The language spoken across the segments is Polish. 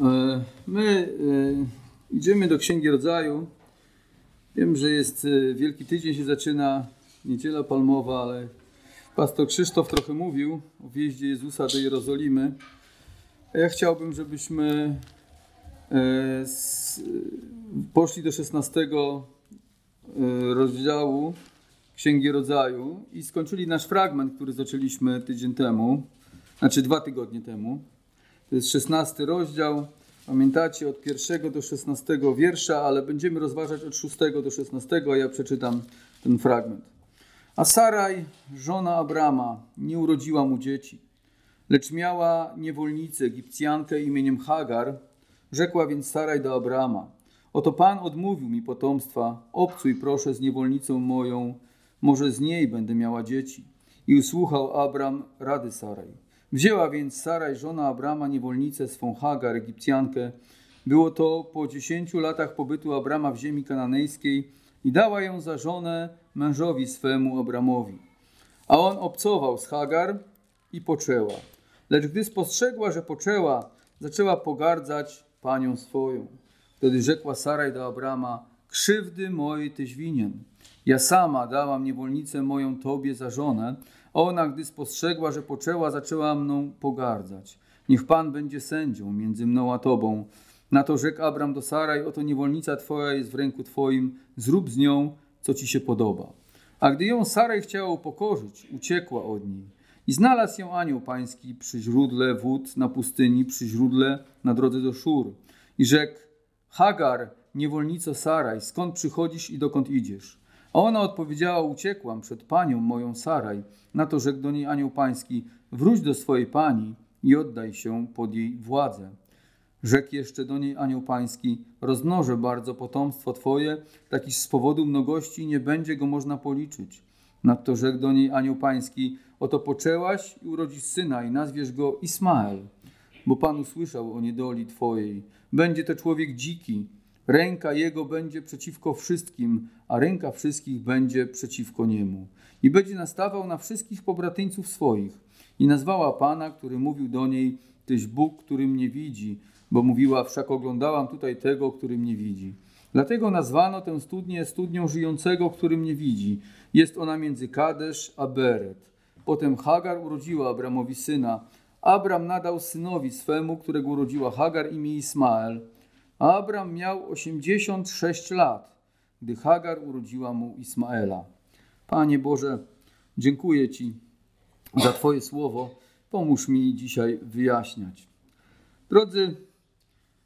E, my e, idziemy do Księgi Rodzaju. Wiem, że jest e, Wielki Tydzień się zaczyna, Niedziela Palmowa, ale pastor Krzysztof trochę mówił o wjeździe Jezusa do Jerozolimy. Ja chciałbym, żebyśmy poszli do 16 rozdziału Księgi Rodzaju i skończyli nasz fragment, który zaczęliśmy tydzień temu, znaczy dwa tygodnie temu. To jest 16 rozdział. Pamiętacie od pierwszego do 16 wiersza, ale będziemy rozważać od 6 do 16, a ja przeczytam ten fragment. A Saraj, żona Abrama, nie urodziła mu dzieci, lecz miała niewolnicę, Egipcjankę imieniem Hagar. Rzekła więc Saraj do Abrama: Oto Pan odmówił mi potomstwa, obcuj proszę z niewolnicą moją, może z niej będę miała dzieci. I usłuchał Abram rady Saraj. Wzięła więc Saraj, żona Abrama, niewolnicę swą Hagar, Egipcjankę. Było to po dziesięciu latach pobytu Abrama w ziemi kananejskiej i dała ją za żonę mężowi swemu Abramowi. A on obcował z Hagar i poczęła. Lecz gdy spostrzegła, że poczęła, zaczęła pogardzać panią swoją. Wtedy rzekła Saraj do Abrama, krzywdy mojej tyś winien. Ja sama dałam niewolnicę moją tobie za żonę, ona, gdy spostrzegła, że poczęła, zaczęła mną pogardzać. Niech Pan będzie sędzią między mną a Tobą. Na to rzekł Abram do Saraj, oto niewolnica Twoja jest w ręku Twoim, zrób z nią, co Ci się podoba. A gdy ją Saraj chciała upokorzyć, uciekła od niej. I znalazł ją anioł pański przy źródle wód na pustyni, przy źródle na drodze do Szur. I rzekł, Hagar, niewolnico Saraj, skąd przychodzisz i dokąd idziesz? A ona odpowiedziała, uciekłam przed panią moją Saraj. Na to rzekł do niej anioł pański, wróć do swojej pani i oddaj się pod jej władzę. Rzekł jeszcze do niej anioł pański, rozmnożę bardzo potomstwo twoje, takiż z powodu mnogości nie będzie go można policzyć. Nadto rzekł do niej anioł pański, oto poczęłaś i urodzisz syna i nazwiesz go Ismael, bo Pan usłyszał o niedoli twojej. Będzie to człowiek dziki, Ręka jego będzie przeciwko wszystkim, a ręka wszystkich będzie przeciwko niemu. I będzie nastawał na wszystkich pobratyńców swoich. I nazwała Pana, który mówił do niej, Tyś Bóg, który mnie widzi, bo mówiła, wszak oglądałam tutaj tego, który mnie widzi. Dlatego nazwano tę studnię studnią żyjącego, który mnie widzi. Jest ona między Kadesz a Beret. Potem Hagar urodziła Abramowi syna. Abram nadał synowi swemu, którego urodziła Hagar imię Ismael. Abram miał 86 lat, gdy Hagar urodziła mu Ismaela. Panie Boże, dziękuję Ci za Twoje słowo. Pomóż mi dzisiaj wyjaśniać. Drodzy,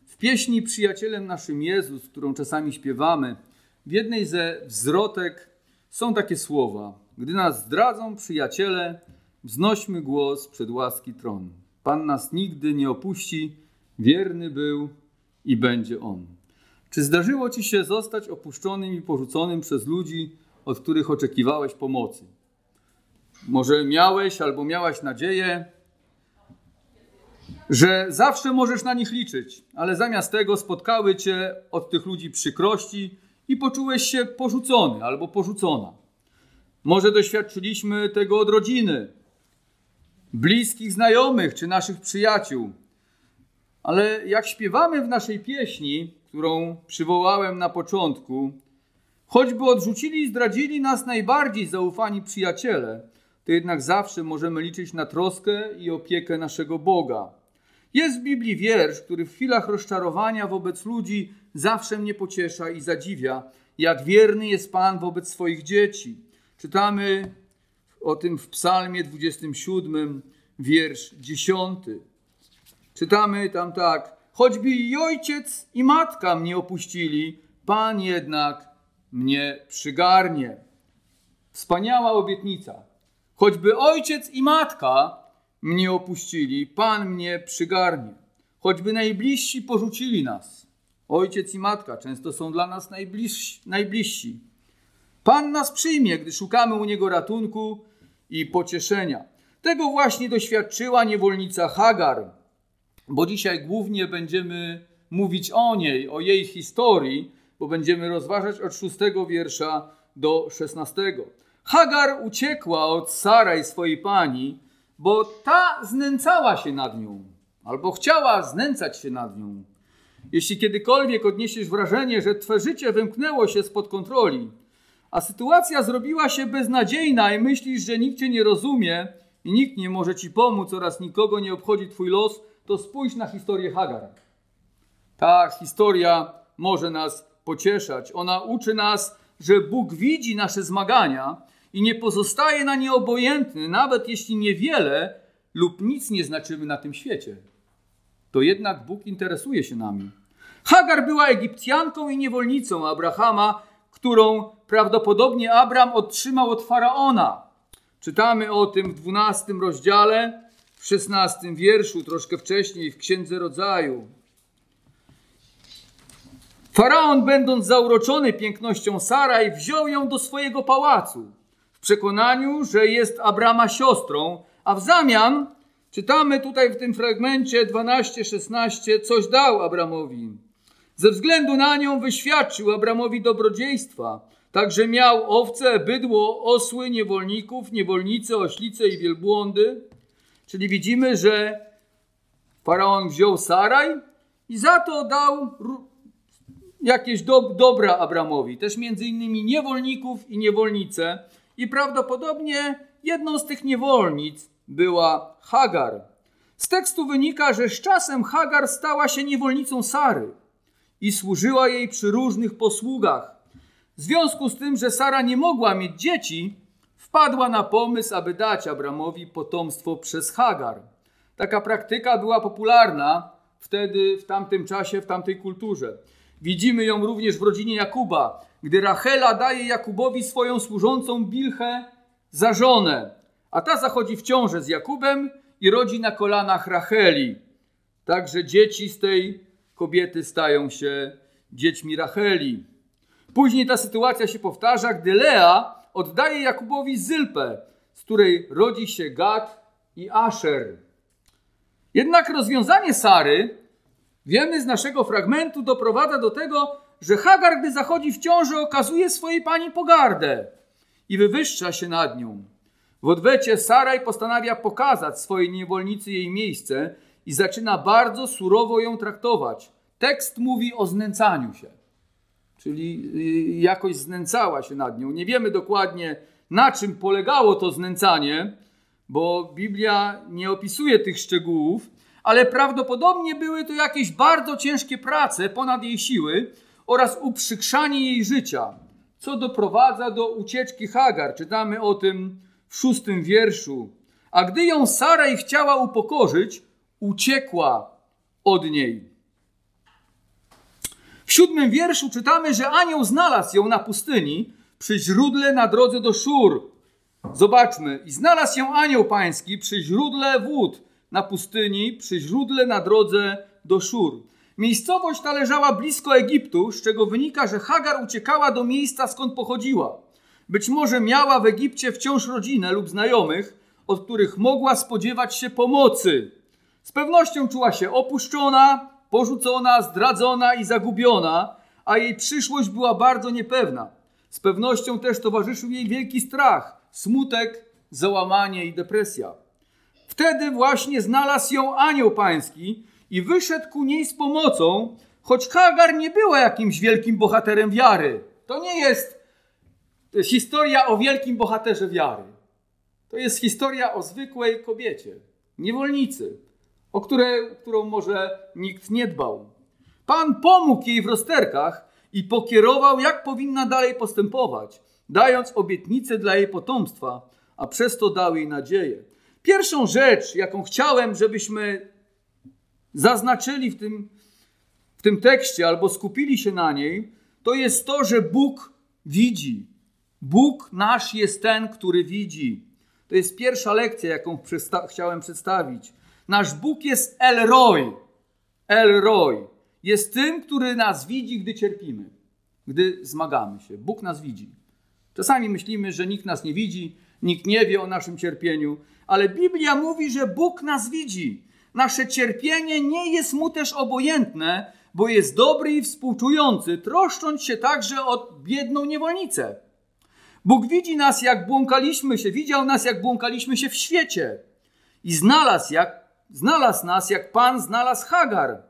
w pieśni Przyjacielem naszym Jezus, którą czasami śpiewamy, w jednej ze wzrotek są takie słowa. Gdy nas zdradzą przyjaciele, wznośmy głos przed łaski tron. Pan nas nigdy nie opuści, wierny był i będzie on. Czy zdarzyło ci się zostać opuszczonym i porzuconym przez ludzi, od których oczekiwałeś pomocy? Może miałeś albo miałaś nadzieję, że zawsze możesz na nich liczyć, ale zamiast tego spotkały cię od tych ludzi przykrości i poczułeś się porzucony albo porzucona. Może doświadczyliśmy tego od rodziny, bliskich znajomych czy naszych przyjaciół. Ale jak śpiewamy w naszej pieśni, którą przywołałem na początku, choćby odrzucili i zdradzili nas najbardziej zaufani przyjaciele, to jednak zawsze możemy liczyć na troskę i opiekę naszego Boga. Jest w Biblii wiersz, który w chwilach rozczarowania wobec ludzi zawsze mnie pociesza i zadziwia, jak wierny jest Pan wobec swoich dzieci. Czytamy o tym w Psalmie 27, wiersz 10. Czytamy tam tak: Choćby i ojciec i matka mnie opuścili, Pan jednak mnie przygarnie. Wspaniała obietnica. Choćby ojciec i matka mnie opuścili, Pan mnie przygarnie. Choćby najbliżsi porzucili nas. Ojciec i matka często są dla nas najbliżsi. najbliżsi. Pan nas przyjmie, gdy szukamy u Niego ratunku i pocieszenia. Tego właśnie doświadczyła niewolnica Hagar bo dzisiaj głównie będziemy mówić o niej, o jej historii, bo będziemy rozważać od szóstego wiersza do szesnastego. Hagar uciekła od Saraj swojej pani, bo ta znęcała się nad nią. albo chciała znęcać się nad nią. Jeśli kiedykolwiek odniesiesz wrażenie, że twoje życie wymknęło się spod kontroli, a sytuacja zrobiła się beznadziejna i myślisz, że nikt cię nie rozumie i nikt nie może ci pomóc oraz nikogo nie obchodzi twój los, to spójrz na historię Hagar. Ta historia może nas pocieszać. Ona uczy nas, że Bóg widzi nasze zmagania i nie pozostaje na nie obojętny, nawet jeśli niewiele lub nic nie znaczymy na tym świecie. To jednak Bóg interesuje się nami. Hagar była Egipcjanką i niewolnicą Abrahama, którą prawdopodobnie Abram otrzymał od faraona. Czytamy o tym w 12 rozdziale, w 16 wierszu, troszkę wcześniej w Księdze Rodzaju. Faraon, będąc zauroczony pięknością Saraj, wziął ją do swojego pałacu w przekonaniu, że jest Abrama siostrą, a w zamian, czytamy tutaj w tym fragmencie 12-16, coś dał Abramowi. Ze względu na nią wyświadczył Abramowi dobrodziejstwa. Także miał owce, bydło, osły, niewolników, niewolnice, oślice i wielbłądy. Czyli widzimy, że faraon wziął Saraj i za to dał jakieś do, dobra Abramowi, też między innymi niewolników i niewolnice. I prawdopodobnie jedną z tych niewolnic była Hagar. Z tekstu wynika, że z czasem Hagar stała się niewolnicą Sary i służyła jej przy różnych posługach. W związku z tym, że Sara nie mogła mieć dzieci, wpadła na pomysł, aby dać Abramowi potomstwo przez Hagar. Taka praktyka była popularna wtedy, w tamtym czasie, w tamtej kulturze. Widzimy ją również w rodzinie Jakuba, gdy Rachela daje Jakubowi swoją służącą Bilchę za żonę, a ta zachodzi w ciążę z Jakubem i rodzi na kolanach Racheli. Także dzieci z tej kobiety stają się dziećmi Racheli. Później ta sytuacja się powtarza, gdy Lea oddaje Jakubowi Zylpę, z której rodzi się Gad i Asher. Jednak rozwiązanie Sary wiemy z naszego fragmentu, doprowadza do tego, że Hagar, gdy zachodzi w ciąży, okazuje swojej pani pogardę i wywyższa się nad nią. W odwecie Saraj postanawia pokazać swojej niewolnicy jej miejsce i zaczyna bardzo surowo ją traktować. Tekst mówi o znęcaniu się, czyli y, jakoś znęcała się nad nią. Nie wiemy dokładnie, na czym polegało to znęcanie, bo Biblia nie opisuje tych szczegółów, ale prawdopodobnie były to jakieś bardzo ciężkie prace ponad jej siły oraz uprzykrzanie jej życia, co doprowadza do ucieczki Hagar. Czytamy o tym w szóstym wierszu. A gdy ją Saraj chciała upokorzyć, uciekła od niej. W siódmym wierszu czytamy, że anioł znalazł ją na pustyni przy źródle na drodze do Szur. Zobaczmy. I znalazł ją anioł pański przy źródle wód na pustyni przy źródle na drodze do Szur. Miejscowość ta leżała blisko Egiptu, z czego wynika, że Hagar uciekała do miejsca skąd pochodziła. Być może miała w Egipcie wciąż rodzinę lub znajomych, od których mogła spodziewać się pomocy. Z pewnością czuła się opuszczona, porzucona, zdradzona i zagubiona, a jej przyszłość była bardzo niepewna. Z pewnością też towarzyszył jej wielki strach, smutek, załamanie i depresja. Wtedy właśnie znalazł ją anioł pański i wyszedł ku niej z pomocą, choć Hagar nie była jakimś wielkim bohaterem wiary. To nie jest, to jest historia o wielkim bohaterze wiary. To jest historia o zwykłej kobiecie, niewolnicy, o której, którą może nikt nie dbał. Pan pomógł jej w rozterkach i pokierował, jak powinna dalej postępować, dając obietnicę dla jej potomstwa, a przez to dał jej nadzieję. Pierwszą rzecz, jaką chciałem, żebyśmy zaznaczyli w tym, w tym tekście albo skupili się na niej, to jest to, że Bóg widzi. Bóg nasz jest ten, który widzi. To jest pierwsza lekcja, jaką chciałem przedstawić. Nasz Bóg jest El Roy. El Roy. Jest tym, który nas widzi, gdy cierpimy, gdy zmagamy się. Bóg nas widzi. Czasami myślimy, że nikt nas nie widzi, nikt nie wie o naszym cierpieniu, ale Biblia mówi, że Bóg nas widzi. Nasze cierpienie nie jest mu też obojętne, bo jest dobry i współczujący, troszcząc się także o biedną niewolnicę. Bóg widzi nas, jak błąkaliśmy się, widział nas, jak błąkaliśmy się w świecie i znalazł, jak znalazł nas, jak Pan znalazł Hagar.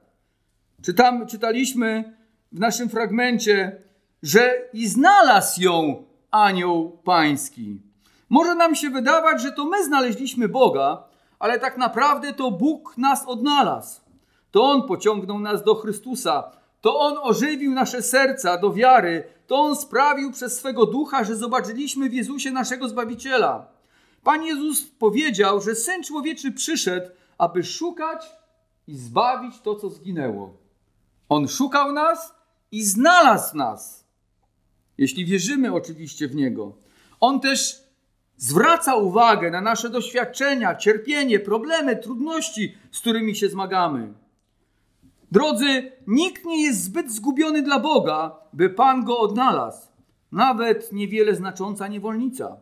Czytam, czytaliśmy w naszym fragmencie, że i znalazł ją anioł pański. Może nam się wydawać, że to my znaleźliśmy Boga, ale tak naprawdę to Bóg nas odnalazł. To On pociągnął nas do Chrystusa. To On ożywił nasze serca do wiary. To On sprawił przez swego ducha, że zobaczyliśmy w Jezusie naszego Zbawiciela. Pan Jezus powiedział, że Syn Człowieczy przyszedł, aby szukać i zbawić to, co zginęło. On szukał nas i znalazł nas. Jeśli wierzymy oczywiście w Niego. On też zwraca uwagę na nasze doświadczenia, cierpienie, problemy, trudności, z którymi się zmagamy. Drodzy, nikt nie jest zbyt zgubiony dla Boga, by Pan go odnalazł. Nawet niewiele znacząca niewolnica.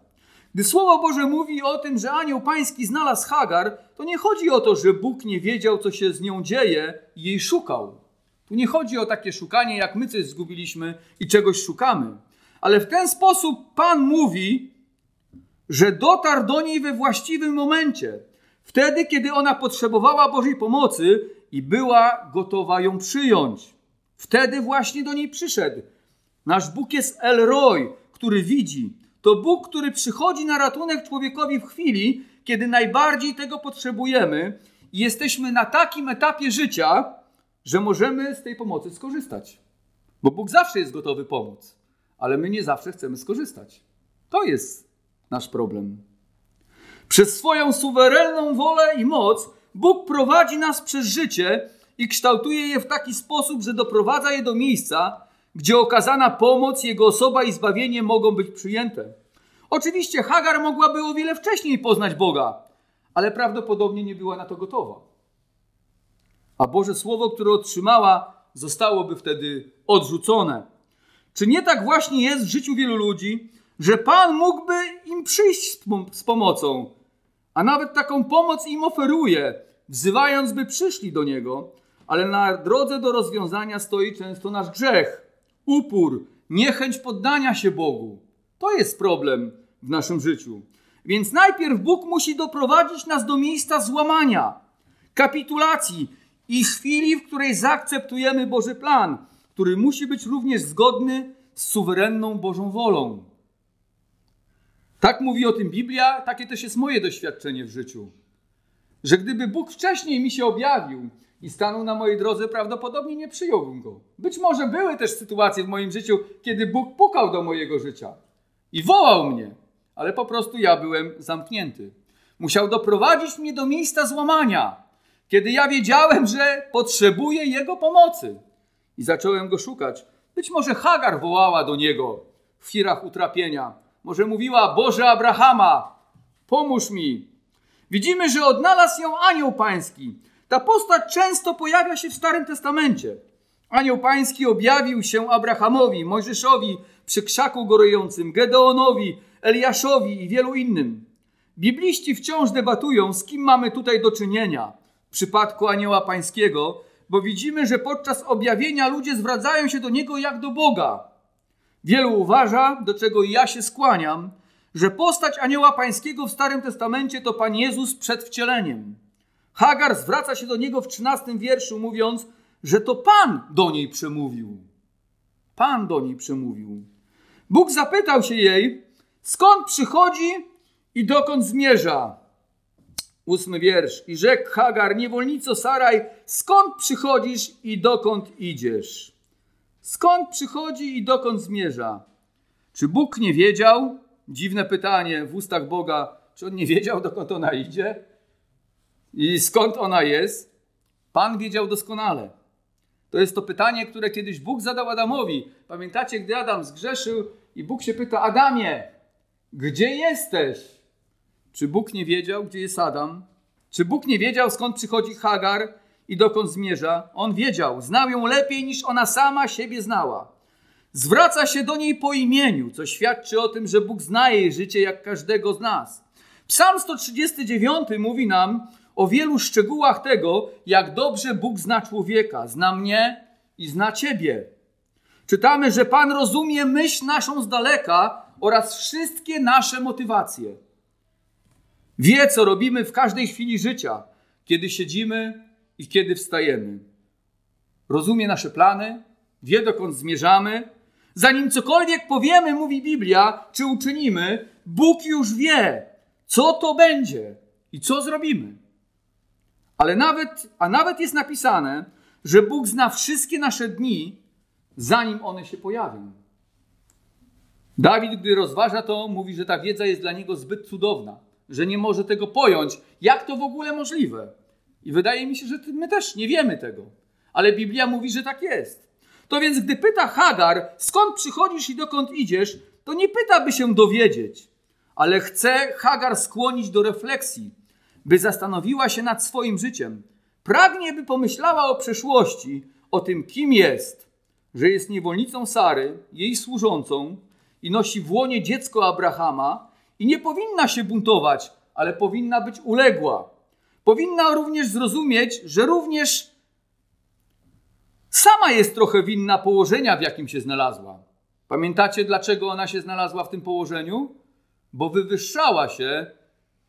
Gdy Słowo Boże mówi o tym, że anioł pański znalazł Hagar, to nie chodzi o to, że Bóg nie wiedział, co się z nią dzieje i jej szukał. Tu nie chodzi o takie szukanie, jak my coś zgubiliśmy i czegoś szukamy. Ale w ten sposób Pan mówi, że dotarł do niej we właściwym momencie. Wtedy, kiedy ona potrzebowała Bożej pomocy i była gotowa ją przyjąć. Wtedy właśnie do niej przyszedł. Nasz Bóg jest Elroy, który widzi. To Bóg, który przychodzi na ratunek człowiekowi w chwili, kiedy najbardziej tego potrzebujemy i jesteśmy na takim etapie życia, że możemy z tej pomocy skorzystać. Bo Bóg zawsze jest gotowy pomóc, ale my nie zawsze chcemy skorzystać. To jest nasz problem. Przez swoją suwerenną wolę i moc Bóg prowadzi nas przez życie i kształtuje je w taki sposób, że doprowadza je do miejsca, gdzie okazana pomoc, jego osoba i zbawienie mogą być przyjęte. Oczywiście Hagar mogłaby o wiele wcześniej poznać Boga, ale prawdopodobnie nie była na to gotowa. A Boże Słowo, które otrzymała, zostałoby wtedy odrzucone. Czy nie tak właśnie jest w życiu wielu ludzi, że Pan mógłby im przyjść z pomocą, a nawet taką pomoc im oferuje, wzywając, by przyszli do Niego, ale na drodze do rozwiązania stoi często nasz grzech, upór, niechęć poddania się Bogu. To jest problem w naszym życiu. Więc najpierw Bóg musi doprowadzić nas do miejsca złamania, kapitulacji i chwili, w której zaakceptujemy Boży plan, który musi być również zgodny z suwerenną Bożą wolą. Tak mówi o tym Biblia, takie też jest moje doświadczenie w życiu. Że gdyby Bóg wcześniej mi się objawił i stanął na mojej drodze, prawdopodobnie nie przyjąłbym go. Być może były też sytuacje w moim życiu, kiedy Bóg pukał do mojego życia i wołał mnie, ale po prostu ja byłem zamknięty. Musiał doprowadzić mnie do miejsca złamania, kiedy ja wiedziałem, że potrzebuję Jego pomocy. I zacząłem go szukać. Być może Hagar wołała do niego w chwilach utrapienia może mówiła: Boże Abrahama, pomóż mi. Widzimy, że odnalazł ją anioł pański. Ta postać często pojawia się w Starym Testamencie. Anioł pański objawił się Abrahamowi, Mojżeszowi przy krzaku gorejącym, Gedeonowi, Eliaszowi i wielu innym. Bibliści wciąż debatują, z kim mamy tutaj do czynienia w przypadku anioła pańskiego, bo widzimy, że podczas objawienia ludzie zwracają się do niego jak do Boga. Wielu uważa, do czego ja się skłaniam, że postać anioła pańskiego w Starym Testamencie to Pan Jezus przed wcieleniem. Hagar zwraca się do niego w 13 wierszu, mówiąc, że to Pan do niej przemówił. Pan do niej przemówił. Bóg zapytał się jej, skąd przychodzi i dokąd zmierza. Ósmy wiersz. I rzekł Hagar, niewolnico Saraj, skąd przychodzisz i dokąd idziesz? Skąd przychodzi i dokąd zmierza? Czy Bóg nie wiedział? Dziwne pytanie w ustach Boga. Czy on nie wiedział, dokąd ona idzie? I skąd ona jest? Pan wiedział doskonale. To jest to pytanie, które kiedyś Bóg zadał Adamowi. Pamiętacie, gdy Adam zgrzeszył i Bóg się pyta: Adamie, gdzie jesteś? Czy Bóg nie wiedział, gdzie jest Adam? Czy Bóg nie wiedział, skąd przychodzi Hagar? i dokąd zmierza, on wiedział, znał ją lepiej niż ona sama siebie znała. Zwraca się do niej po imieniu, co świadczy o tym, że Bóg zna jej życie jak każdego z nas. Psalm 139 mówi nam o wielu szczegółach tego, jak dobrze Bóg zna człowieka, zna mnie i zna ciebie. Czytamy, że Pan rozumie myśl naszą z daleka oraz wszystkie nasze motywacje. Wie, co robimy w każdej chwili życia kiedy siedzimy i kiedy wstajemy. Rozumie nasze plany, wie dokąd zmierzamy. Zanim cokolwiek powiemy, mówi Biblia, czy uczynimy, Bóg już wie, co to będzie i co zrobimy. Ale nawet, a nawet jest napisane, że Bóg zna wszystkie nasze dni, zanim one się pojawią. Dawid, gdy rozważa to, mówi, że ta wiedza jest dla niego zbyt cudowna, że nie może tego pojąć. Jak to w ogóle możliwe? I wydaje mi się, że my też nie wiemy tego. Ale Biblia mówi, że tak jest. To więc, gdy pyta Hagar, skąd przychodzisz i dokąd idziesz, to nie pyta, by się dowiedzieć, ale chce Hagar skłonić do refleksji, by zastanowiła się nad swoim życiem. Pragnie, by pomyślała o przeszłości, o tym, kim jest, że jest niewolnicą Sary, jej służącą i nosi w łonie dziecko Abrahama i nie powinna się buntować, ale powinna być uległa. Powinna również zrozumieć, że również sama jest trochę winna położenia, w jakim się znalazła. Pamiętacie, dlaczego ona się znalazła w tym położeniu? Bo wywyższała się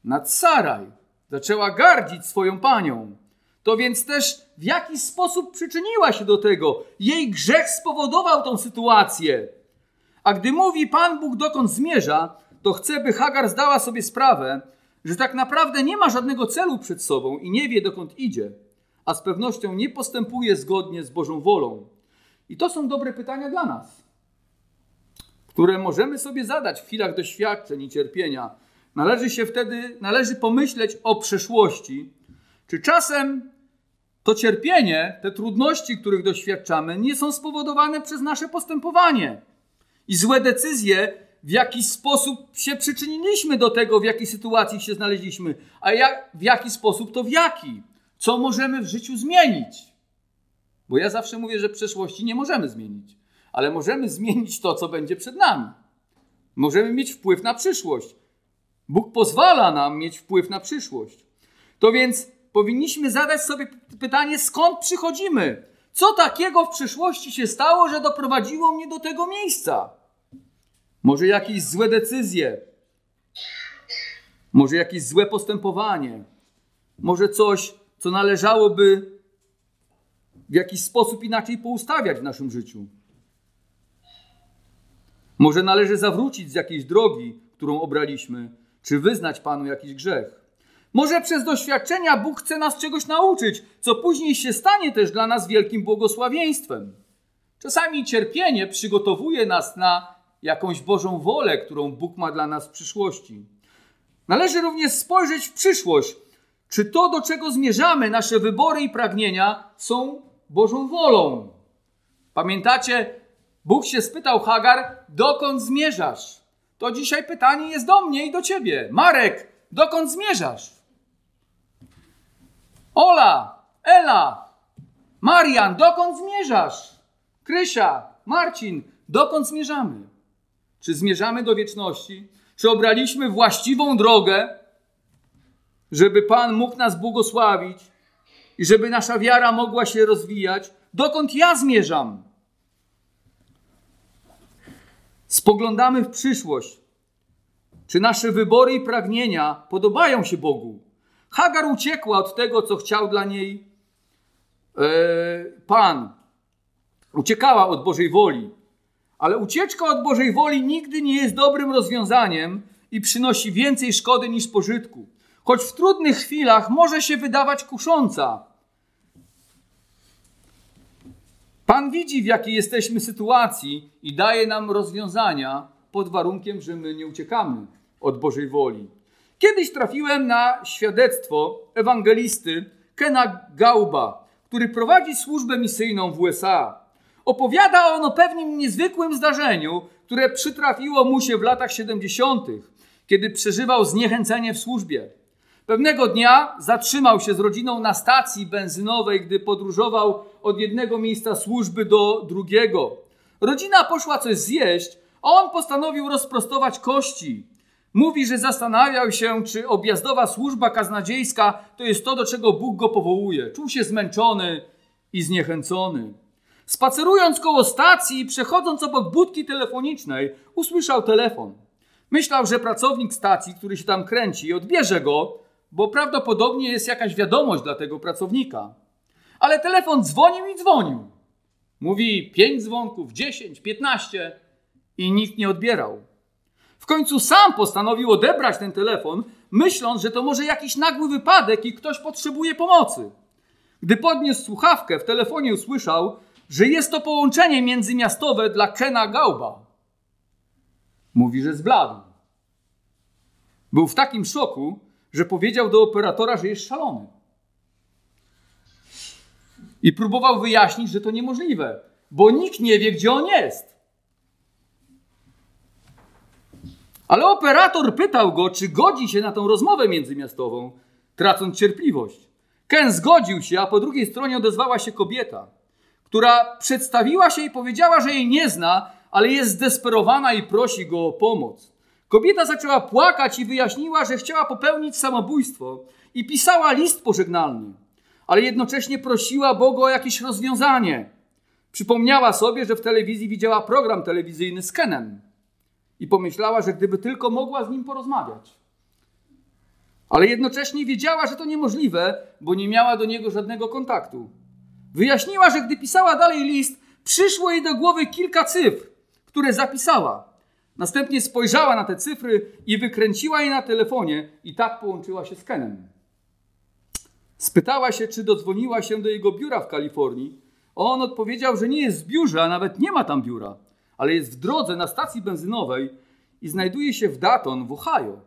nad Saraj. Zaczęła gardzić swoją panią. To więc też w jakiś sposób przyczyniła się do tego. Jej grzech spowodował tą sytuację. A gdy mówi Pan Bóg dokąd zmierza, to chce, by Hagar zdała sobie sprawę, że tak naprawdę nie ma żadnego celu przed sobą i nie wie dokąd idzie, a z pewnością nie postępuje zgodnie z Bożą wolą. I to są dobre pytania dla nas, które możemy sobie zadać w chwilach doświadczeń i cierpienia. Należy się wtedy, należy pomyśleć o przeszłości, czy czasem to cierpienie, te trudności, których doświadczamy, nie są spowodowane przez nasze postępowanie i złe decyzje, w jaki sposób się przyczyniliśmy do tego, w jakiej sytuacji się znaleźliśmy, a jak, w jaki sposób to w jaki. Co możemy w życiu zmienić? Bo ja zawsze mówię, że przeszłości nie możemy zmienić, ale możemy zmienić to, co będzie przed nami. Możemy mieć wpływ na przyszłość. Bóg pozwala nam mieć wpływ na przyszłość. To więc powinniśmy zadać sobie pytanie, skąd przychodzimy? Co takiego w przyszłości się stało, że doprowadziło mnie do tego miejsca? Może jakieś złe decyzje, może jakieś złe postępowanie, może coś, co należałoby w jakiś sposób inaczej poustawiać w naszym życiu. Może należy zawrócić z jakiejś drogi, którą obraliśmy, czy wyznać Panu jakiś grzech. Może przez doświadczenia Bóg chce nas czegoś nauczyć, co później się stanie też dla nas wielkim błogosławieństwem. Czasami cierpienie przygotowuje nas na jakąś Bożą wolę, którą Bóg ma dla nas w przyszłości. Należy również spojrzeć w przyszłość. Czy to, do czego zmierzamy, nasze wybory i pragnienia są Bożą wolą? Pamiętacie, Bóg się spytał Hagar, dokąd zmierzasz? To dzisiaj pytanie jest do mnie i do ciebie. Marek, dokąd zmierzasz? Ola, Ela, Marian, dokąd zmierzasz? Krysia, Marcin, dokąd zmierzamy? Czy zmierzamy do wieczności? Czy obraliśmy właściwą drogę, żeby Pan mógł nas błogosławić i żeby nasza wiara mogła się rozwijać? Dokąd ja zmierzam? Spoglądamy w przyszłość. Czy nasze wybory i pragnienia podobają się Bogu? Hagar uciekła od tego, co chciał dla niej e, Pan. Uciekała od Bożej woli. Ale ucieczka od Bożej woli nigdy nie jest dobrym rozwiązaniem i przynosi więcej szkody niż pożytku. Choć w trudnych chwilach może się wydawać kusząca. Pan widzi, w jakiej jesteśmy sytuacji i daje nam rozwiązania pod warunkiem, że my nie uciekamy od Bożej woli. Kiedyś trafiłem na świadectwo ewangelisty Kena Gauba, który prowadzi służbę misyjną w USA. Opowiada on o pewnym niezwykłym zdarzeniu, które przytrafiło mu się w latach 70., kiedy przeżywał zniechęcenie w służbie. Pewnego dnia zatrzymał się z rodziną na stacji benzynowej, gdy podróżował od jednego miejsca służby do drugiego. Rodzina poszła coś zjeść, a on postanowił rozprostować kości. Mówi, że zastanawiał się, czy objazdowa służba kaznodziejska to jest to, do czego Bóg go powołuje. Czuł się zmęczony i zniechęcony. Spacerując koło stacji i przechodząc obok budki telefonicznej, usłyszał telefon. Myślał, że pracownik stacji, który się tam kręci, odbierze go, bo prawdopodobnie jest jakaś wiadomość dla tego pracownika. Ale telefon dzwonił i dzwonił. Mówi pięć dzwonków, dziesięć, piętnaście i nikt nie odbierał. W końcu sam postanowił odebrać ten telefon, myśląc, że to może jakiś nagły wypadek i ktoś potrzebuje pomocy. Gdy podniósł słuchawkę, w telefonie usłyszał, że jest to połączenie międzymiastowe dla Kena Gauba. Mówi, że zbladł. Był w takim szoku, że powiedział do operatora, że jest szalony. I próbował wyjaśnić, że to niemożliwe, bo nikt nie wie, gdzie on jest. Ale operator pytał go, czy godzi się na tą rozmowę międzymiastową, tracąc cierpliwość. Ken zgodził się, a po drugiej stronie odezwała się kobieta, która przedstawiła się i powiedziała, że jej nie zna, ale jest zdesperowana i prosi go o pomoc. Kobieta zaczęła płakać i wyjaśniła, że chciała popełnić samobójstwo i pisała list pożegnalny, ale jednocześnie prosiła Boga o jakieś rozwiązanie. Przypomniała sobie, że w telewizji widziała program telewizyjny z Kenem i pomyślała, że gdyby tylko mogła z nim porozmawiać. Ale jednocześnie wiedziała, że to niemożliwe, bo nie miała do niego żadnego kontaktu. Wyjaśniła, że gdy pisała dalej list, przyszło jej do głowy kilka cyfr, które zapisała. Następnie spojrzała na te cyfry i wykręciła je na telefonie i tak połączyła się z Kenem. Spytała się, czy dodzwoniła się do jego biura w Kalifornii. On odpowiedział, że nie jest w biurze, a nawet nie ma tam biura ale jest w drodze na stacji benzynowej i znajduje się w Dayton w Ohio.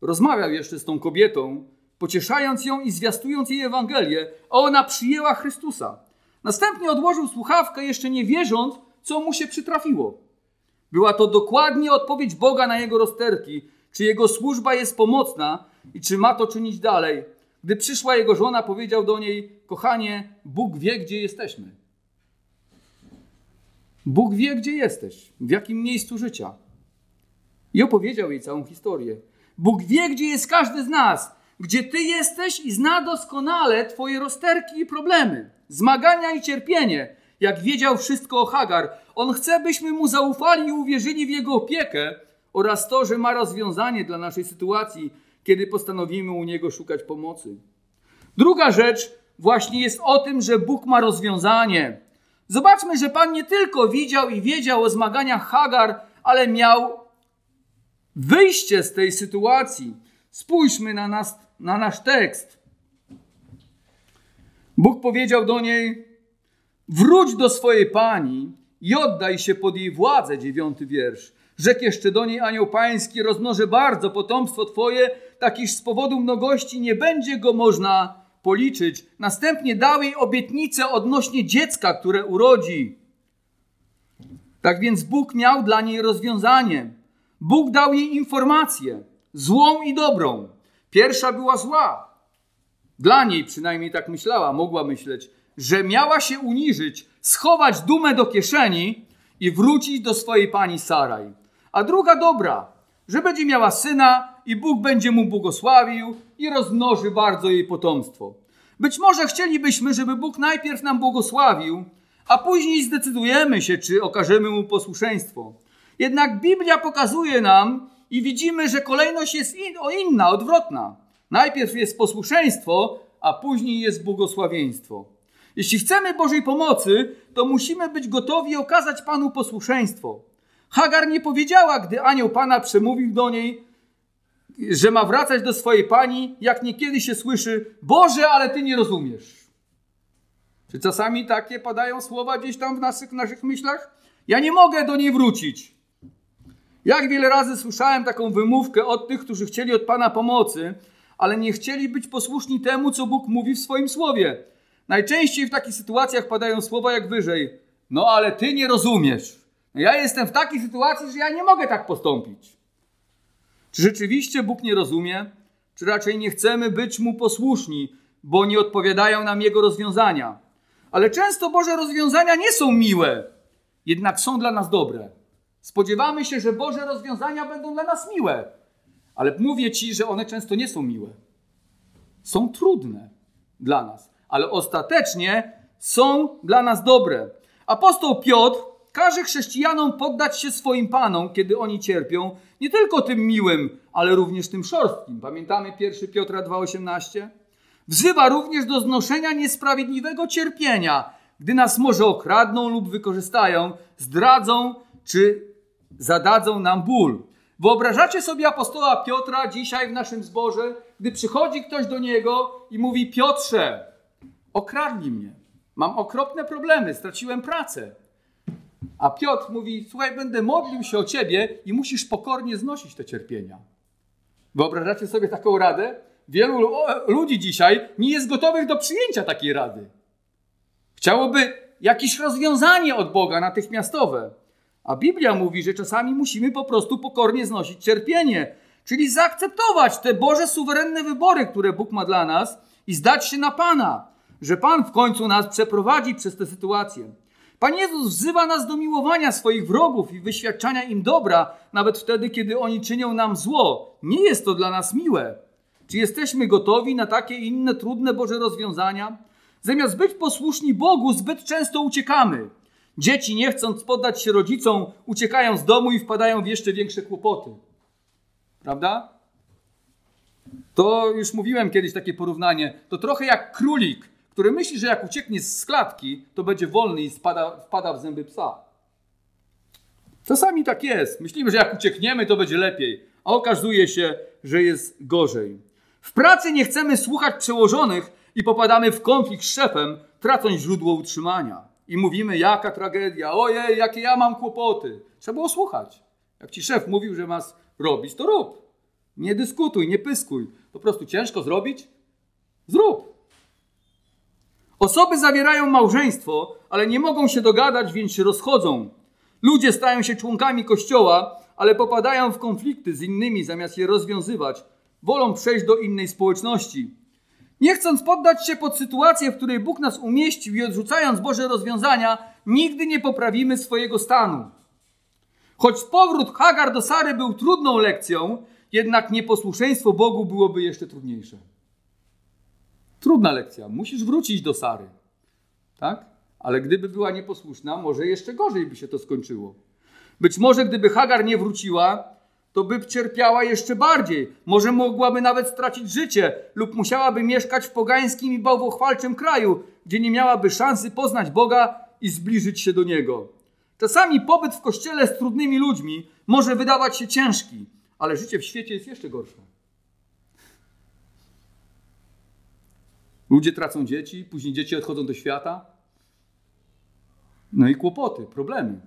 Rozmawiał jeszcze z tą kobietą, pocieszając ją i zwiastując jej Ewangelię, a ona przyjęła Chrystusa. Następnie odłożył słuchawkę, jeszcze nie wierząc, co mu się przytrafiło. Była to dokładnie odpowiedź Boga na jego rozterki, czy jego służba jest pomocna i czy ma to czynić dalej. Gdy przyszła jego żona, powiedział do niej: Kochanie, Bóg wie, gdzie jesteśmy. Bóg wie, gdzie jesteś, w jakim miejscu życia. I opowiedział jej całą historię. Bóg wie, gdzie jest każdy z nas, gdzie ty jesteś i zna doskonale twoje rozterki i problemy, zmagania i cierpienie, jak wiedział wszystko o Hagar. On chce, byśmy mu zaufali i uwierzyli w jego opiekę oraz to, że ma rozwiązanie dla naszej sytuacji, kiedy postanowimy u niego szukać pomocy. Druga rzecz właśnie jest o tym, że Bóg ma rozwiązanie. Zobaczmy, że Pan nie tylko widział i wiedział o zmaganiach Hagar, ale miał wyjście z tej sytuacji. Spójrzmy na, nas, na nasz tekst. Bóg powiedział do niej: Wróć do swojej pani i oddaj się pod jej władzę. Dziewiąty wiersz. Rzekł jeszcze do niej anioł pański: Rozmnożę bardzo potomstwo twoje, tak iż z powodu mnogości nie będzie go można policzyć. Następnie dał jej obietnicę odnośnie dziecka, które urodzi. Tak więc Bóg miał dla niej rozwiązanie. Bóg dał jej informację, złą i dobrą. Pierwsza była zła. Dla niej przynajmniej tak myślała, mogła myśleć, że miała się uniżyć, schować dumę do kieszeni i wrócić do swojej pani Saraj. A druga dobra, że będzie miała syna i Bóg będzie mu błogosławił i rozmnoży bardzo jej potomstwo. Być może chcielibyśmy, żeby Bóg najpierw nam błogosławił, a później zdecydujemy się, czy okażemy mu posłuszeństwo. Jednak Biblia pokazuje nam i widzimy, że kolejność jest o inna, odwrotna. Najpierw jest posłuszeństwo, a później jest błogosławieństwo. Jeśli chcemy Bożej pomocy, to musimy być gotowi okazać Panu posłuszeństwo. Hagar nie powiedziała, gdy anioł Pana przemówił do niej, że ma wracać do swojej pani, jak niekiedy się słyszy: Boże, ale ty nie rozumiesz. Czy czasami takie padają słowa gdzieś tam w naszych, naszych myślach? Ja nie mogę do niej wrócić. Jak wiele razy słyszałem taką wymówkę od tych, którzy chcieli od Pana pomocy, ale nie chcieli być posłuszni temu, co Bóg mówi w swoim słowie. Najczęściej w takich sytuacjach padają słowa jak wyżej: No ale ty nie rozumiesz. Ja jestem w takiej sytuacji, że ja nie mogę tak postąpić. Czy rzeczywiście Bóg nie rozumie? Czy raczej nie chcemy być Mu posłuszni, bo nie odpowiadają nam Jego rozwiązania? Ale często Boże rozwiązania nie są miłe, jednak są dla nas dobre. Spodziewamy się, że Boże rozwiązania będą dla nas miłe, ale mówię Ci, że one często nie są miłe. Są trudne dla nas, ale ostatecznie są dla nas dobre. Apostoł Piotr każe chrześcijanom poddać się swoim panom, kiedy oni cierpią, nie tylko tym miłym, ale również tym szorstkim. Pamiętamy 1 Piotra 2,18? Wzywa również do znoszenia niesprawiedliwego cierpienia, gdy nas może okradną lub wykorzystają, zdradzą czy zadadzą nam ból. Wyobrażacie sobie apostoła Piotra dzisiaj w naszym zborze, gdy przychodzi ktoś do niego i mówi: Piotrze, okradli mnie, mam okropne problemy, straciłem pracę. A Piotr mówi: Słuchaj, będę modlił się o ciebie i musisz pokornie znosić te cierpienia. Wyobrażacie sobie taką radę? Wielu ludzi dzisiaj nie jest gotowych do przyjęcia takiej rady. Chciałoby jakieś rozwiązanie od Boga natychmiastowe. A Biblia mówi, że czasami musimy po prostu pokornie znosić cierpienie, czyli zaakceptować te Boże suwerenne wybory, które Bóg ma dla nas i zdać się na Pana, że Pan w końcu nas przeprowadzi przez tę sytuację. Pan Jezus wzywa nas do miłowania swoich wrogów i wyświadczania im dobra, nawet wtedy, kiedy oni czynią nam zło. Nie jest to dla nas miłe. Czy jesteśmy gotowi na takie inne trudne Boże rozwiązania? Zamiast być posłuszni Bogu, zbyt często uciekamy. Dzieci, nie chcąc poddać się rodzicom, uciekają z domu i wpadają w jeszcze większe kłopoty. Prawda? To już mówiłem kiedyś takie porównanie. To trochę jak królik, który myśli, że jak ucieknie z klatki, to będzie wolny i spada, wpada w zęby psa. Czasami tak jest. Myślimy, że jak uciekniemy, to będzie lepiej, a okazuje się, że jest gorzej. W pracy nie chcemy słuchać przełożonych i popadamy w konflikt z szefem, tracąc źródło utrzymania. I mówimy, jaka tragedia, ojej, jakie ja mam kłopoty. Trzeba było słuchać. Jak ci szef mówił, że masz robić, to rób. Nie dyskutuj, nie pyskuj. Po prostu ciężko zrobić? Zrób. Osoby zawierają małżeństwo, ale nie mogą się dogadać, więc się rozchodzą. Ludzie stają się członkami kościoła, ale popadają w konflikty z innymi zamiast je rozwiązywać. Wolą przejść do innej społeczności. Nie chcąc poddać się pod sytuację, w której Bóg nas umieścił i odrzucając Boże rozwiązania, nigdy nie poprawimy swojego stanu. Choć powrót Hagar do Sary był trudną lekcją, jednak nieposłuszeństwo Bogu byłoby jeszcze trudniejsze. Trudna lekcja. Musisz wrócić do Sary. Tak? Ale gdyby była nieposłuszna, może jeszcze gorzej by się to skończyło. Być może gdyby Hagar nie wróciła, to by cierpiała jeszcze bardziej. Może mogłaby nawet stracić życie lub musiałaby mieszkać w pogańskim i bałwochwalczym kraju, gdzie nie miałaby szansy poznać Boga i zbliżyć się do Niego. Czasami pobyt w kościele z trudnymi ludźmi może wydawać się ciężki, ale życie w świecie jest jeszcze gorsze. Ludzie tracą dzieci, później dzieci odchodzą do świata. No i kłopoty, problemy.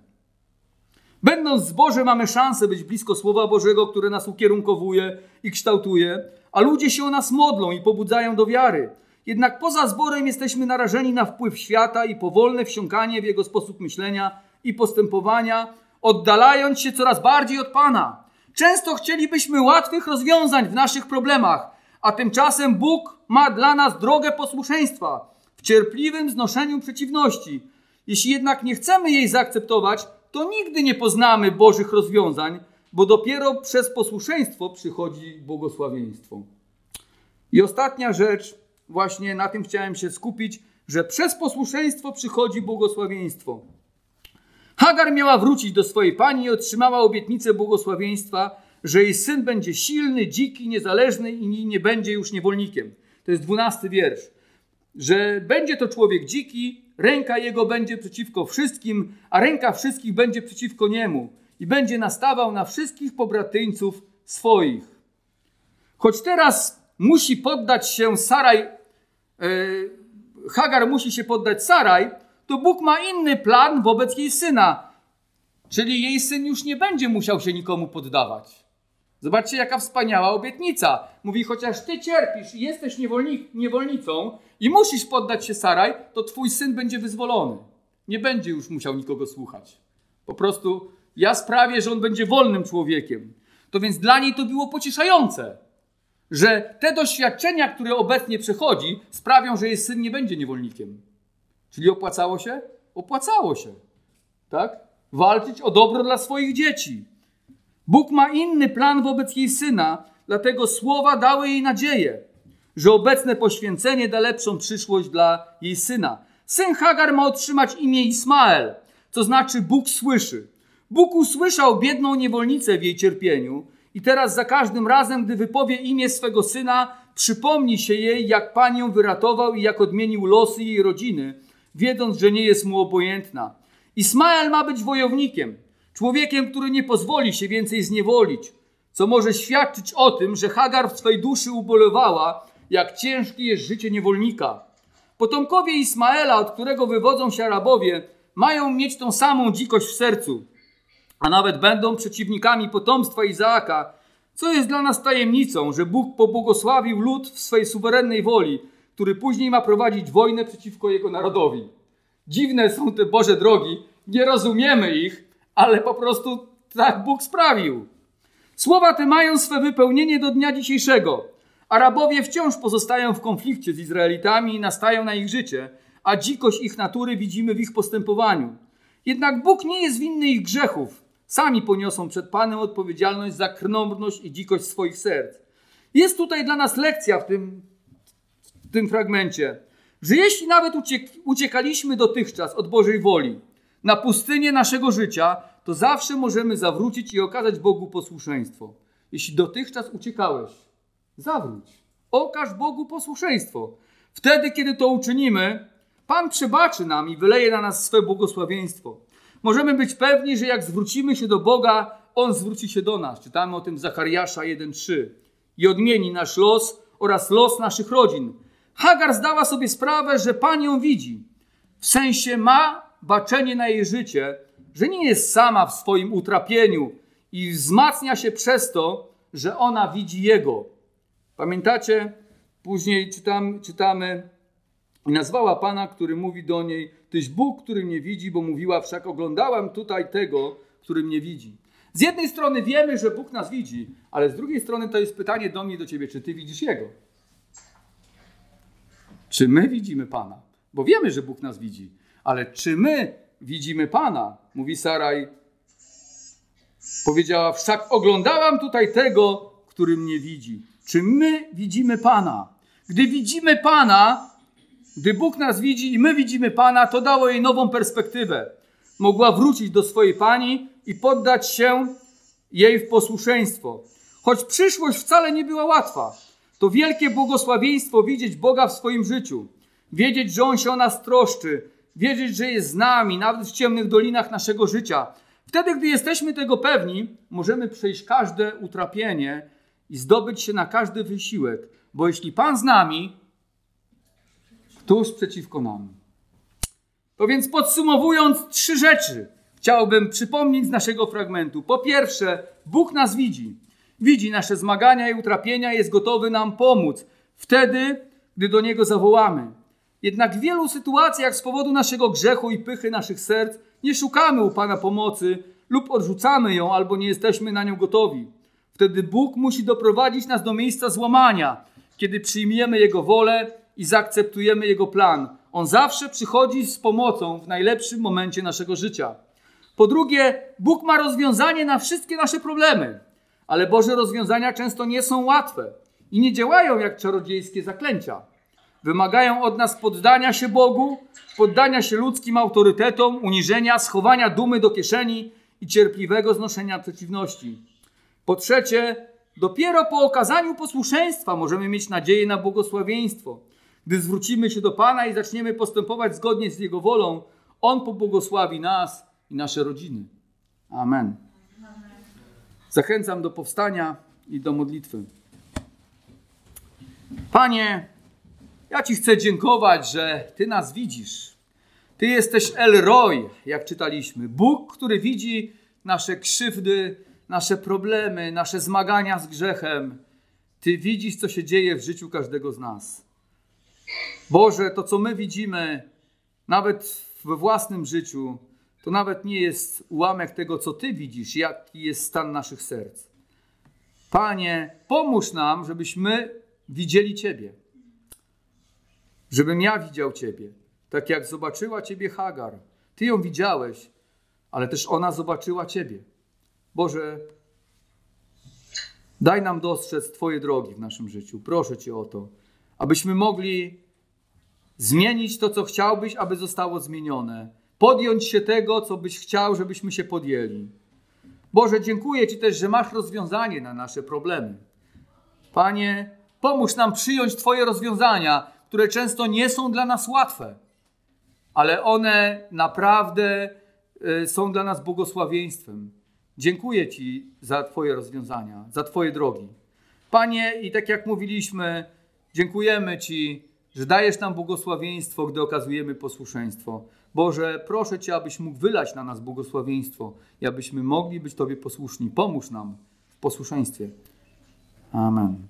Będąc w zborze mamy szansę być blisko Słowa Bożego, które nas ukierunkowuje i kształtuje, a ludzie się o nas modlą i pobudzają do wiary. Jednak poza zborem jesteśmy narażeni na wpływ świata i powolne wsiąkanie w jego sposób myślenia i postępowania, oddalając się coraz bardziej od Pana. Często chcielibyśmy łatwych rozwiązań w naszych problemach, a tymczasem Bóg ma dla nas drogę posłuszeństwa w cierpliwym znoszeniu przeciwności. Jeśli jednak nie chcemy jej zaakceptować, to nigdy nie poznamy Bożych rozwiązań, bo dopiero przez posłuszeństwo przychodzi błogosławieństwo. I ostatnia rzecz, właśnie na tym chciałem się skupić, że przez posłuszeństwo przychodzi błogosławieństwo. Hagar miała wrócić do swojej pani i otrzymała obietnicę błogosławieństwa, że jej syn będzie silny, dziki, niezależny i nie będzie już niewolnikiem. To jest dwunasty wiersz. Że będzie to człowiek dziki, ręka jego będzie przeciwko wszystkim, a ręka wszystkich będzie przeciwko niemu i będzie nastawał na wszystkich pobratyńców swoich. Choć teraz musi poddać się Saraj, e, Hagar musi się poddać Saraj, to Bóg ma inny plan wobec jej syna. Czyli jej syn już nie będzie musiał się nikomu poddawać. Zobaczcie, jaka wspaniała obietnica. Mówi, chociaż ty cierpisz i jesteś niewolnik, niewolnicą i musisz poddać się Saraj, to twój syn będzie wyzwolony. Nie będzie już musiał nikogo słuchać. Po prostu ja sprawię, że on będzie wolnym człowiekiem. To więc dla niej to było pocieszające, że te doświadczenia, które obecnie przechodzi, sprawią, że jej syn nie będzie niewolnikiem. Czyli opłacało się? Opłacało się. Tak? Walczyć o dobro dla swoich dzieci. Bóg ma inny plan wobec jej syna, dlatego słowa dały jej nadzieję, że obecne poświęcenie da lepszą przyszłość dla jej syna. Syn Hagar ma otrzymać imię Ismael, co znaczy Bóg słyszy. Bóg usłyszał biedną niewolnicę w jej cierpieniu i teraz za każdym razem, gdy wypowie imię swego syna, przypomni się jej, jak Pan ją wyratował i jak odmienił losy jej rodziny, wiedząc, że nie jest mu obojętna. Ismael ma być wojownikiem, człowiekiem, który nie pozwoli się więcej zniewolić, co może świadczyć o tym, że Hagar w swej duszy ubolewała, jak ciężkie jest życie niewolnika. Potomkowie Ismaela, od którego wywodzą się Arabowie, mają mieć tą samą dzikość w sercu, a nawet będą przeciwnikami potomstwa Izaaka, co jest dla nas tajemnicą, że Bóg pobłogosławił lud w swej suwerennej woli, który później ma prowadzić wojnę przeciwko jego narodowi. Dziwne są te Boże drogi, nie rozumiemy ich, ale po prostu tak Bóg sprawił. Słowa te mają swe wypełnienie do dnia dzisiejszego. Arabowie wciąż pozostają w konflikcie z Izraelitami i nastają na ich życie, a dzikość ich natury widzimy w ich postępowaniu. Jednak Bóg nie jest winny ich grzechów. Sami poniosą przed Panem odpowiedzialność za krnąbrność i dzikość swoich serc. Jest tutaj dla nas lekcja w tym, w tym fragmencie, że jeśli nawet uciek uciekaliśmy dotychczas od Bożej woli na pustynię naszego życia, to zawsze możemy zawrócić i okazać Bogu posłuszeństwo. Jeśli dotychczas uciekałeś, zawróć. Okaż Bogu posłuszeństwo. Wtedy, kiedy to uczynimy, Pan przebaczy nam i wyleje na nas swe błogosławieństwo. Możemy być pewni, że jak zwrócimy się do Boga, On zwróci się do nas. Czytamy o tym Zachariasza 1:3 i odmieni nasz los oraz los naszych rodzin. Hagar zdała sobie sprawę, że Pan ją widzi. W sensie ma baczenie na jej życie, że nie jest sama w swoim utrapieniu i wzmacnia się przez to, że ona widzi Jego. Pamiętacie? Później czytam, czytamy i nazwała Pana, który mówi do niej, Tyś Bóg, który mnie widzi, bo mówiła, wszak oglądałam tutaj tego, który mnie widzi. Z jednej strony wiemy, że Bóg nas widzi, ale z drugiej strony to jest pytanie do mnie, do ciebie, czy ty widzisz Jego? Czy my widzimy Pana? Bo wiemy, że Bóg nas widzi, ale czy my widzimy Pana? Mówi Saraj. Powiedziała, wszak oglądałam tutaj tego, który mnie widzi. Czy my widzimy Pana? Gdy widzimy Pana, gdy Bóg nas widzi i my widzimy Pana, to dało jej nową perspektywę. Mogła wrócić do swojej Pani i poddać się jej w posłuszeństwo. Choć przyszłość wcale nie była łatwa, to wielkie błogosławieństwo widzieć Boga w swoim życiu. Wiedzieć, że On się o nas troszczy, wiedzieć, że jest z nami, nawet w ciemnych dolinach naszego życia. Wtedy, gdy jesteśmy tego pewni, możemy przejść każde utrapienie i zdobyć się na każdy wysiłek, bo jeśli Pan z nami, tuż przeciwko nam. To więc podsumowując trzy rzeczy, chciałbym przypomnieć z naszego fragmentu. Po pierwsze, Bóg nas widzi. Widzi nasze zmagania i utrapienia, jest gotowy nam pomóc wtedy, gdy do Niego zawołamy. Jednak w wielu sytuacjach z powodu naszego grzechu i pychy naszych serc nie szukamy u Pana pomocy lub odrzucamy ją albo nie jesteśmy na nią gotowi. Wtedy Bóg musi doprowadzić nas do miejsca złamania, kiedy przyjmiemy Jego wolę i zaakceptujemy Jego plan. On zawsze przychodzi z pomocą w najlepszym momencie naszego życia. Po drugie, Bóg ma rozwiązanie na wszystkie nasze problemy, ale Boże rozwiązania często nie są łatwe i nie działają jak czarodziejskie zaklęcia. Wymagają od nas poddania się Bogu, poddania się ludzkim autorytetom, uniżenia, schowania dumy do kieszeni i cierpliwego znoszenia przeciwności. Po trzecie, dopiero po okazaniu posłuszeństwa możemy mieć nadzieję na błogosławieństwo. Gdy zwrócimy się do Pana i zaczniemy postępować zgodnie z Jego wolą, On pobłogosławi nas i nasze rodziny. Amen. Zachęcam do powstania i do modlitwy. Panie, ja Ci chcę dziękować, że Ty nas widzisz. Ty jesteś El Roy, jak czytaliśmy. Bóg, który widzi nasze krzywdy, nasze problemy, nasze zmagania z grzechem. Ty widzisz, co się dzieje w życiu każdego z nas. Boże, to co my widzimy, nawet we własnym życiu, to nawet nie jest ułamek tego, co Ty widzisz, jaki jest stan naszych serc. Panie, pomóż nam, żebyśmy widzieli Ciebie. Żebym ja widział Ciebie, tak jak zobaczyła Ciebie Hagar. Ty ją widziałeś, ale też ona zobaczyła Ciebie. Boże, daj nam dostrzec Twoje drogi w naszym życiu. Proszę Cię o to, abyśmy mogli zmienić to, co chciałbyś, aby zostało zmienione podjąć się tego, co byś chciał, żebyśmy się podjęli. Boże, dziękuję Ci też, że masz rozwiązanie na nasze problemy. Panie, pomóż nam przyjąć Twoje rozwiązania, które często nie są dla nas łatwe, ale one naprawdę y, są dla nas błogosławieństwem. Dziękuję Ci za Twoje rozwiązania, za Twoje drogi. Panie, i tak jak mówiliśmy, dziękujemy Ci, że dajesz nam błogosławieństwo, gdy okazujemy posłuszeństwo. Boże, proszę Cię, abyś mógł wylać na nas błogosławieństwo i abyśmy mogli być Tobie posłuszni. Pomóż nam w posłuszeństwie. Amen.